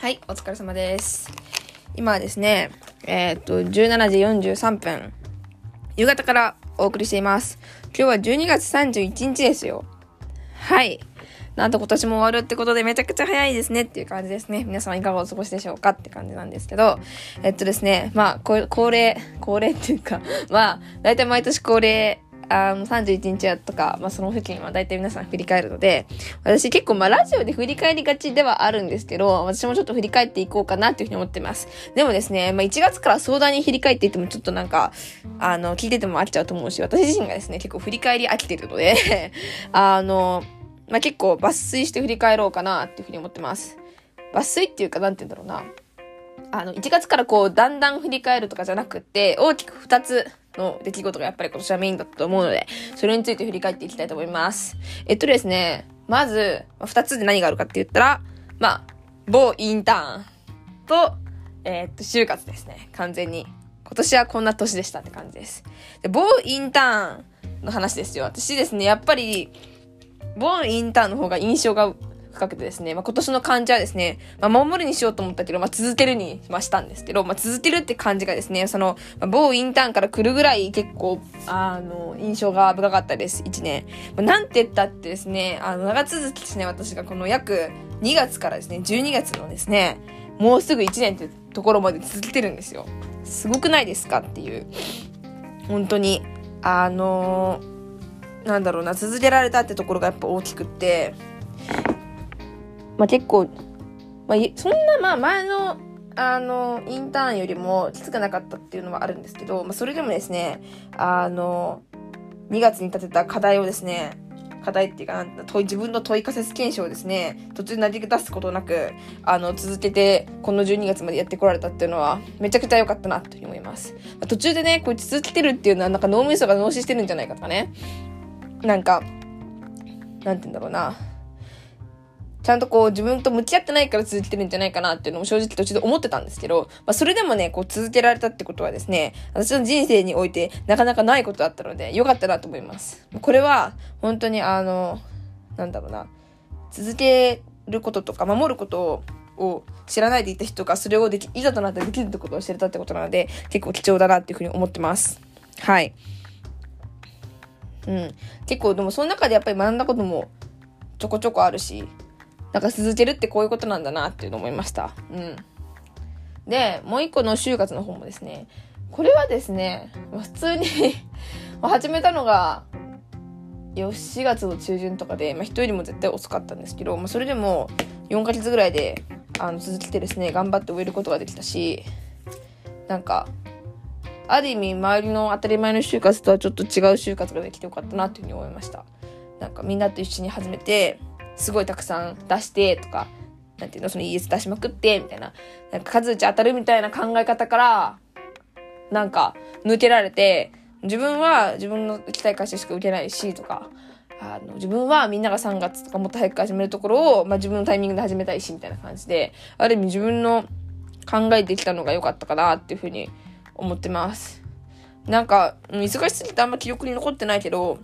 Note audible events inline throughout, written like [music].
はい、お疲れ様です。今はですね、えー、っと、17時43分、夕方からお送りしています。今日は12月31日ですよ。はい。なんと今年も終わるってことでめちゃくちゃ早いですねっていう感じですね。皆さんいかがお過ごしでしょうかって感じなんですけど、えっとですね、まあ、恒例、恒例っていうか、まあ、だいたい毎年恒例あの、31日やとか、まあ、その付近は大体皆さん振り返るので、私結構、ま、ラジオで振り返りがちではあるんですけど、私もちょっと振り返っていこうかなっていうふうに思ってます。でもですね、まあ、1月から相談に振り返っていってもちょっとなんか、あの、聞いてても飽きちゃうと思うし、私自身がですね、結構振り返り飽きてるので [laughs] あの、まあ、結構抜粋して振り返ろうかなっていうふうに思ってます。抜粋っていうか、なんて言うんだろうな。あの、1月からこう、だんだん振り返るとかじゃなくて、大きく2つの出来事がやっぱり今年はメインだったと思うので、それについて振り返っていきたいと思います。えっとですね、まず、2つで何があるかって言ったら、まあ、某インターンと、えー、っと、就活ですね。完全に。今年はこんな年でしたって感じです。で、某インターンの話ですよ。私ですね、やっぱり、某インターンの方が印象が深くてですね、まあ、今年の漢字はですね、まあ、守るにしようと思ったけど、まあ、続けるにしましたんですけど、まあ、続けるって漢字がですね、その、まあ、某インターンから来るぐらい結構、あの、印象が深かったです、1年。まあ、なんて言ったってですね、あの、長続きですね、私がこの約2月からですね、12月のですね、もうすぐ1年ってところまで続けてるんですよ。すごくないですかっていう。本当に、あのー、なんだろうな、続けられたってところがやっぱ大きくって、まあ、結構、まあ、そんな、まあ、前の、あの、インターンよりもきつくなかったっていうのはあるんですけど、まあ、それでもですね、あの、2月に立てた課題をですね、課題っていうか問い、自分の問い仮説検証をですね、途中で投げ出すことなく、あの、続けて、この12月までやってこられたっていうのは、めちゃくちゃ良かったな、というふうに思います。途中でね、こう続けてるっていうのは、なんか脳みそが脳死してるんじゃないかとかね。なんか、なんて言うんだろうな。ちゃんとこう自分と向き合ってないから続けてるんじゃないかなっていうのも正直途中で思ってたんですけど、まあそれでもね、こう続けられたってことはですね、私の人生においてなかなかないことだったので、良かったなと思います。これは、本当にあの、なんだろうな、続けることとか守ることを知らないでいた人がそれをでき、いざとなってできるってことを知れたってことなので、結構貴重だなっていうふうに思ってます。はい。うん。結構でもその中でやっぱり学んだこともちょこちょこあるし、なんか続けるってこういうことなんだなっていうの思いました。うん。で、もう一個の就活の方もですね、これはですね、普通に [laughs] 始めたのが、4月の中旬とかで、まあ、人よりも絶対遅かったんですけど、まあ、それでも4ヶ月ぐらいであの続けてですね、頑張って終えることができたし、なんか、ある意味周りの当たり前の就活とはちょっと違う就活ができてよかったなっていうふうに思いました。なんかみんなと一緒に始めて、すごいたくさん出してとか、なんていうの、その ES 出しまくって、みたいな、なんか数打ち当たるみたいな考え方から、なんか抜けられて、自分は自分の行きたい会社しか受けないし、とか、あの、自分はみんなが3月とかもっと早く始めるところを、まあ自分のタイミングで始めたいし、みたいな感じで、ある意味自分の考えてきたのが良かったかなっていうふうに思ってます。なんか、忙しすぎてあんま記憶に残ってないけど、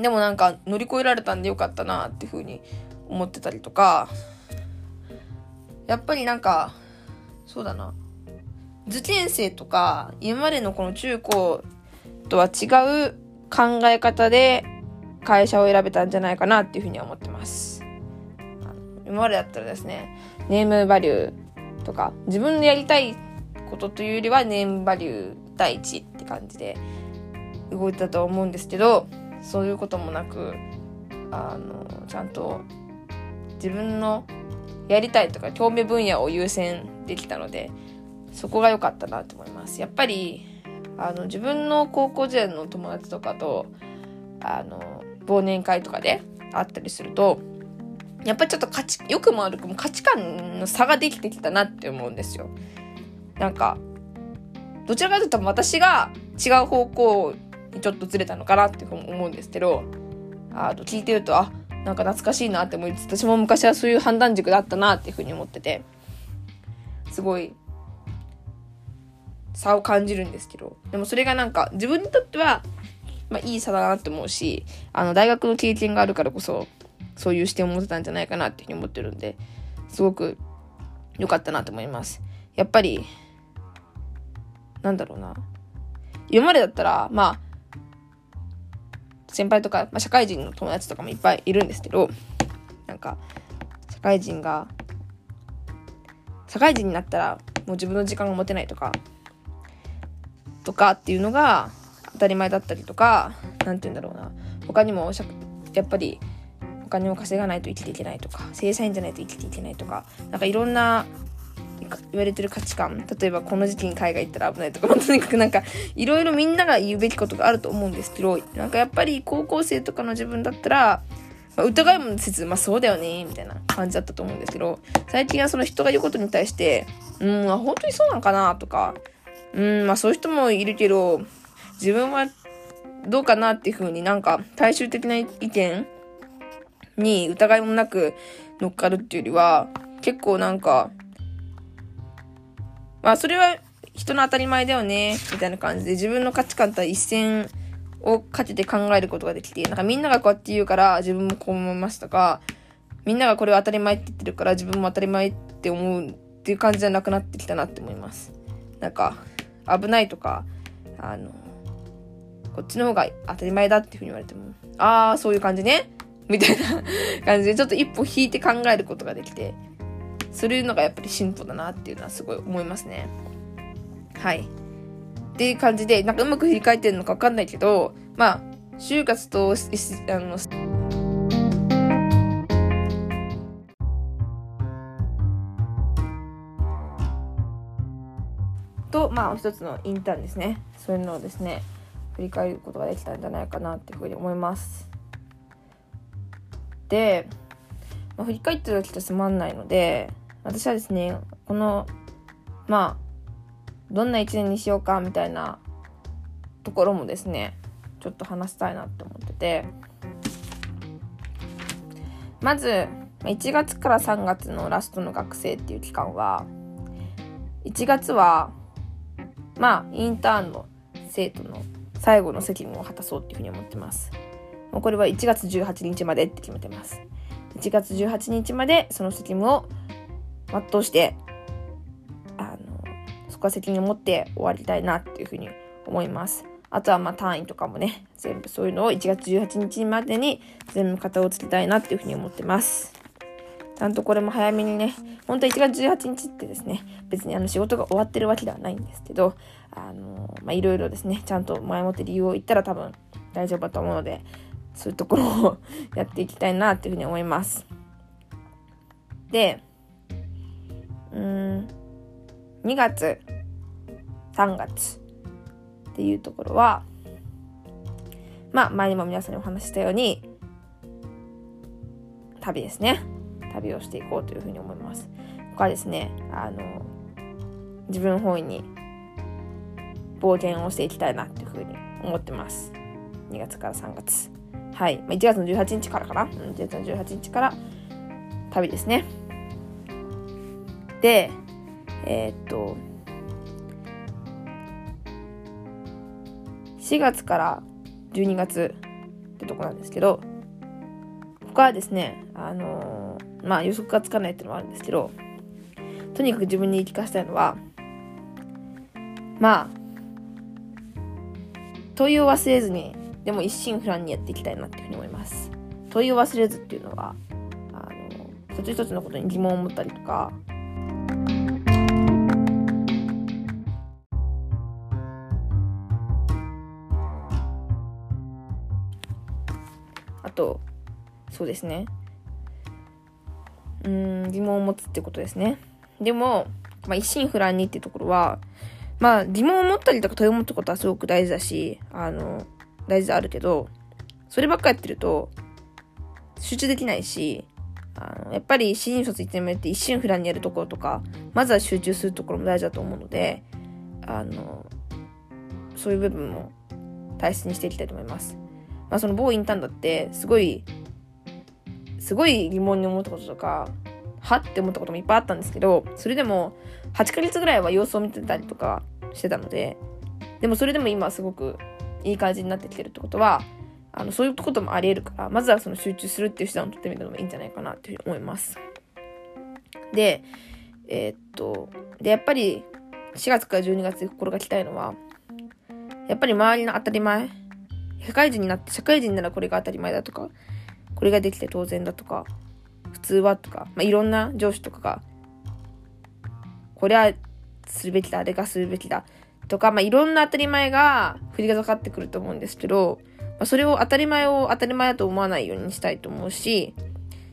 でもなんか乗り越えられたんでよかったなっていうふうに思ってたりとか、やっぱりなんか、そうだな。受験生とか、今までのこの中高とは違う考え方で会社を選べたんじゃないかなっていうふうには思ってます。今までだったらですね、ネームバリューとか、自分でやりたいことというよりはネームバリュー第一って感じで動いたと思うんですけど、そういうこともなくあのちゃんと自分のやりたいとか興味分野を優先できたのでそこが良かったなと思います。やっぱりあの自分の高校時代の友達とかとあの忘年会とかで会ったりするとやっぱりちょっと価値良くも悪くも価値観の差ができてきたなって思うんですよ。なんかどちらかというと私が違う方向ちょっとずれたのかなって思うんですけど、あの、聞いてると、あ、なんか懐かしいなって思いつつ、私も昔はそういう判断軸だったなっていうふうに思ってて、すごい、差を感じるんですけど、でもそれがなんか、自分にとっては、まあいい差だなって思うし、あの、大学の経験があるからこそ、そういう視点を持てたんじゃないかなっていうふうに思ってるんで、すごく良かったなと思います。やっぱり、なんだろうな。今までだったら、まあ、先輩とか、まあ、社会人の友達とかもいっぱいいるんですけど、なんか、社会人が、社会人になったら、もう自分の時間が持てないとか、とかっていうのが当たり前だったりとか、何て言うんだろうな。他にも、やっぱり、お金を稼がないと生きていけないとか、正社員じゃないと生きていけないとか、なんかいろんな言われてる価値観例えばこの時期に海外行ったら危ないとか、まあ、とにかくなんかいろいろみんなが言うべきことがあると思うんですけどなんかやっぱり高校生とかの自分だったら、まあ、疑いもせずまあそうだよねみたいな感じだったと思うんですけど最近はその人が言うことに対してうん本当にそうなのかなとかうんまあそういう人もいるけど自分はどうかなっていうふうになんか大衆的な意見に疑いもなく乗っかるっていうよりは結構なんかまあそれは人の当たり前だよね、みたいな感じで自分の価値観とは一線をかけて考えることができて、なんかみんながこうやって言うから自分もこう思いますとか、みんながこれを当たり前って言ってるから自分も当たり前って思うっていう感じじゃなくなってきたなって思います。なんか、危ないとか、あの、こっちの方が当たり前だっていうふうに言われても、ああ、そういう感じね。みたいな感じでちょっと一歩引いて考えることができて、そういうのがやっぱり進歩だなっていうのはすごい思いますね。はい。っていう感じで、なんかうまく振り返ってるのかわかんないけど、まあ、就活と、あの、と、まあ、一つのインターンですね。そういうのをですね、振り返ることができたんじゃないかなっていうふうに思います。で、まあ、振り返ってる時とつまんないので、私はですね、この、まあ、どんな一年にしようかみたいなところもですね、ちょっと話したいなって思ってて、まず、1月から3月のラストの学生っていう期間は、1月は、まあ、インターンの生徒の最後の責務を果たそうっていうふうに思ってます。もうこれは1月18日までって決めてます。1月18日までその責務を全うして、あの、そこは責任を持って終わりたいなっていうふうに思います。あとはまあ単位とかもね、全部そういうのを1月18日までに全部型をつけたいなっていうふうに思ってます。ちゃんとこれも早めにね、本当は1月18日ってですね、別にあの仕事が終わってるわけではないんですけど、あの、まいろいろですね、ちゃんと前もって理由を言ったら多分大丈夫だと思うので、そういうところを [laughs] やっていきたいなっていうふうに思います。で、うん、2月、3月っていうところは、まあ、前にも皆さんにお話ししたように、旅ですね。旅をしていこうというふうに思います。ここはですね、あの、自分本位に冒険をしていきたいなっていうふうに思ってます。2月から3月。はいま。1月の18日からかな。1月の18日から旅ですね。で、えー、っと、4月から12月ってとこなんですけど、ここはですね、あのー、まあ予測がつかないっていうのもあるんですけど、とにかく自分に言い聞かせたいのは、まあ、問いを忘れずに、でも一心不乱にやっていきたいなっていうふうに思います。問いを忘れずっていうのは、あの、一つ一つのことに疑問を持ったりとか、と、そうですね。うん、疑問を持つってことですね。でも、まあ、一心不乱にっていうところは、まあ、疑問を持ったりとか問いを持つことはすごく大事だし、あの、大事であるけど、そればっかやってると、集中できないし、あの、やっぱり新卒1年目って一瞬不乱にやるところとか、まずは集中するところも大事だと思うので、あの、そういう部分も大切にしていきたいと思います。まあその某インターンだって、すごい、すごい疑問に思ったこととか、はって思ったこともいっぱいあったんですけど、それでも8ヶ月ぐらいは様子を見てたりとかしてたので、でもそれでも今すごくいい感じになってきてるってことは、あの、そういうこともあり得るから、まずはその集中するっていう手段を取ってみるのもいいんじゃないかなっていうふうに思います。で、えー、っと、で、やっぱり4月から12月で心がけたいのは、やっぱり周りの当たり前、社会人になって、社会人ならこれが当たり前だとか、これができて当然だとか、普通はとか、まあ、いろんな上司とかが、これはするべきだ、あれがするべきだ、とか、まあ、いろんな当たり前が降りかかってくると思うんですけど、まあ、それを当たり前を当たり前だと思わないようにしたいと思うし、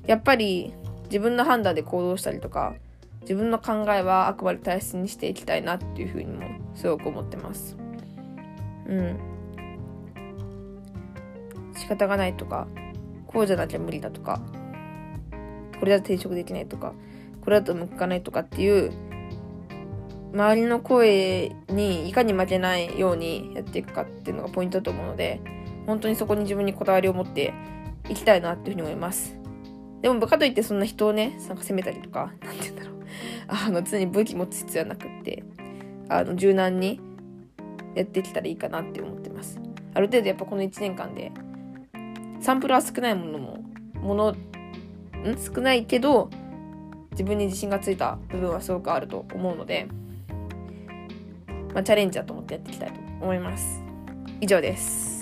やっぱり自分の判断で行動したりとか、自分の考えはあくまで大切にしていきたいなっていうふうにもすごく思ってます。うん。仕方がないとか、こうじゃなきゃ無理だとか、これだと転職できないとか、これだと向かないとかっていう、周りの声にいかに負けないようにやっていくかっていうのがポイントだと思うので、本当にそこに自分にこだわりを持っていきたいなっていうふうに思います。でも部下といってそんな人をね、なんか責めたりとか、なんて言うんだろう。[laughs] あの、常に武器持つ必要はなくって、あの、柔軟にやってきたらいいかなって思ってます。ある程度やっぱこの1年間で、サンプルは少ないものも、もの、ん？少ないけど、自分に自信がついた部分はすごくあると思うので、まあ、チャレンジだと思ってやっていきたいと思います。以上です。